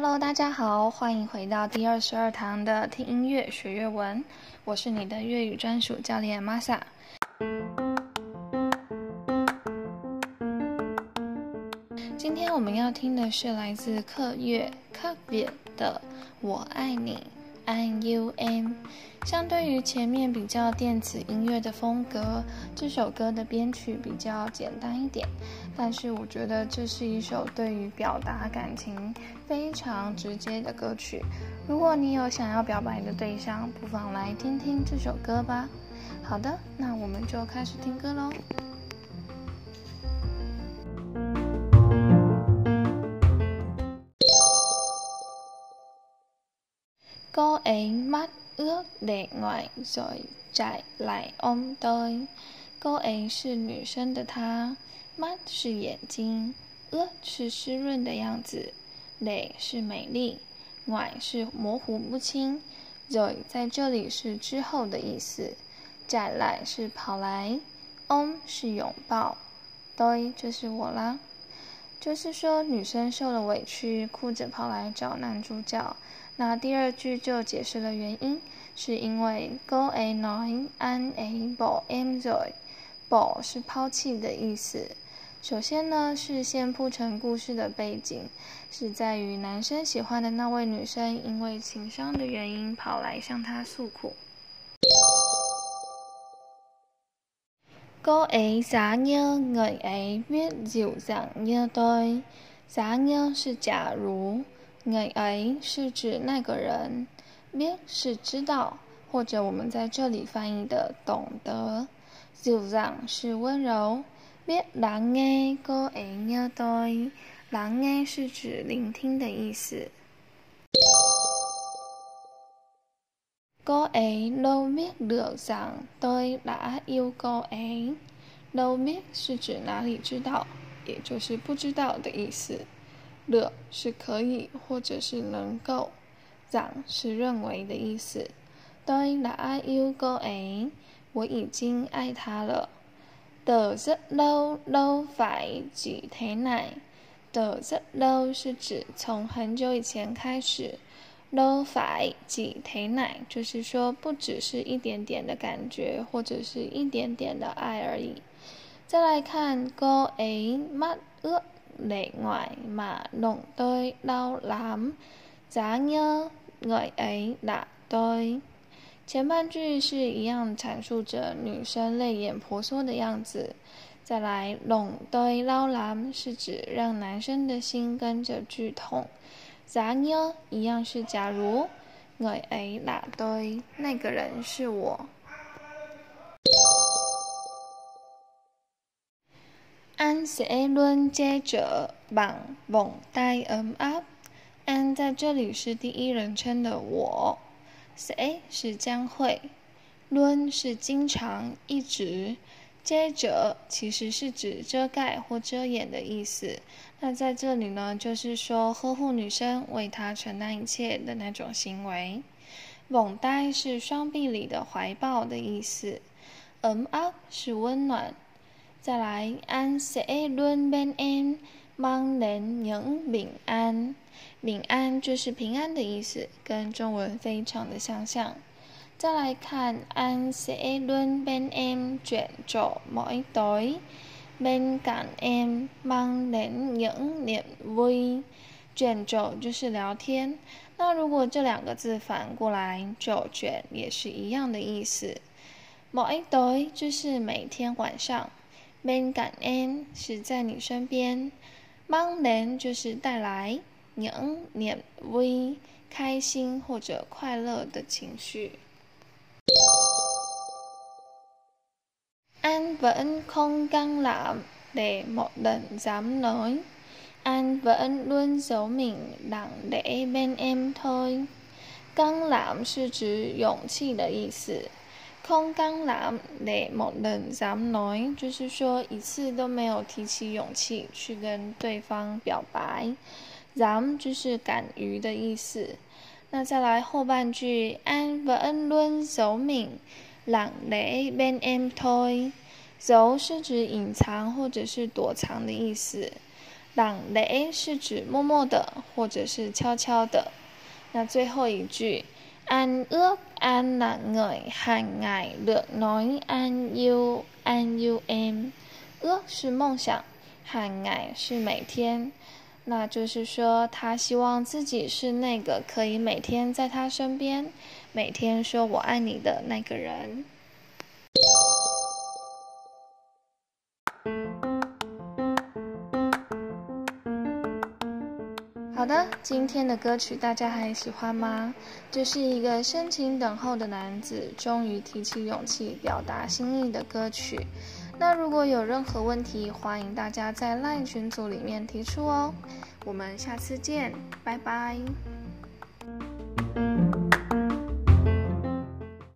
Hello，大家好，欢迎回到第二十二堂的听音乐学粤文。我是你的粤语专属教练 Masa。今天我们要听的是来自客乐 k v i 的《我爱你》。N U M，相对于前面比较电子音乐的风格，这首歌的编曲比较简单一点。但是我觉得这是一首对于表达感情非常直接的歌曲。如果你有想要表白的对象，不妨来听听这首歌吧。好的，那我们就开始听歌喽。calling my lover my name is jay 来 ong daygoing 是女生的她 my 是眼睛 a 是湿润的样子 lệ 是美丽晚是模糊不清，Roi 在这里是之后的意思 jay 来是跑来，ON 是拥抱对就是我啦就是说女生受了委屈哭着跑来找男主角那第二句就解释了原因，是因为 go a nine an a bo enjoy bo 是抛弃的意思。首先呢，是先铺成故事的背景，是在于男生喜欢的那位女生因为情商的原因跑来向他诉苦。Cô ấy giả như người ấy biết dịu dàng như tôi. Giả như 是假如，người ấy 是指那个人，biết 是知道，或者我们在这里翻译的懂得。dịu dàng 是温柔，biết lắng nghe cô ấy như tôi. lắng nghe 是指聆听的意思。Cô ấy đâu biết được rằng tôi đã yêu cô ấy. Đâu biết 是指哪里知道，也就是不知道的意思。了是可以或者是能够，rằng 是认为的意思。Tôi đã yêu cô ấy，我已经爱他了。Từ rất lâu đâu phải chỉ thế này。Từ rất lâu 是指从很久以前开始。No phải chỉ thế này，就是说不只是一点点的感觉，或者是一点点的爱而已。再来看，cô ấy mắt ướt lệ ngoài mà lòng tôi đau lắm, giá như người ấy là tôi。前半句是一样阐述着女生泪眼婆娑的样子。再来，lòng tôi đau lắm 是指让男生的心跟着剧痛。假如一样是假如，người ấy là tôi，那个人是我。Sẽ luôn che chở bằng vòng tay ấm áp，an 在这里是第一人称的我，sẽ 是将会伦是经常、一直。接着其实是指遮盖或遮掩的意思。那在这里呢，就是说呵护女生，为她承担一切的那种行为。网呆是双臂里的怀抱的意思。嗯啊是温暖。再来，安 sẽ luôn bên em mang đến những bình an。bình an 就是平安的意思，跟中文非常的相像。再来看，anh sẽ luôn bên em chuyện trò mỗi tối, bên cạnh em mang đến những niềm vui。卷轴就是聊天，那如果这两个字反过来，就卷也是一样的意思。mỗi tối 就是每天晚上，bên cạnh em 是在你身边，mang đến 就是带来，những niềm vui 开心或者快乐的情绪。An vẫn không can đảm để một lần dám nói，An vẫn luôn giấu mình lặng để bên em thôi. Can đảm 是指勇气的意思。空干 đảm để một lần dám nói 就是说一次都没有提起勇气去跟对方表白。dám 就是敢于的意思。那再来后半句，anh vẫn luôn giấu mình lặng lẽ bên em thôi。giấu 是指隐藏或者是躲藏的意思。朗雷是指默默的或者是悄悄的。那最后一句，an ước an là người hàng ngày được nói an yêu an yêu em。ước 是梦想，hàng ngày 是每天。那就是说，他希望自己是那个可以每天在他身边，每天说我爱你的那个人。好的，今天的歌曲大家还喜欢吗？这是一个深情等候的男子终于提起勇气表达心意的歌曲。那如果有任何问题，欢迎大家在 LINE 群组里面提出哦。我们下次见，拜拜。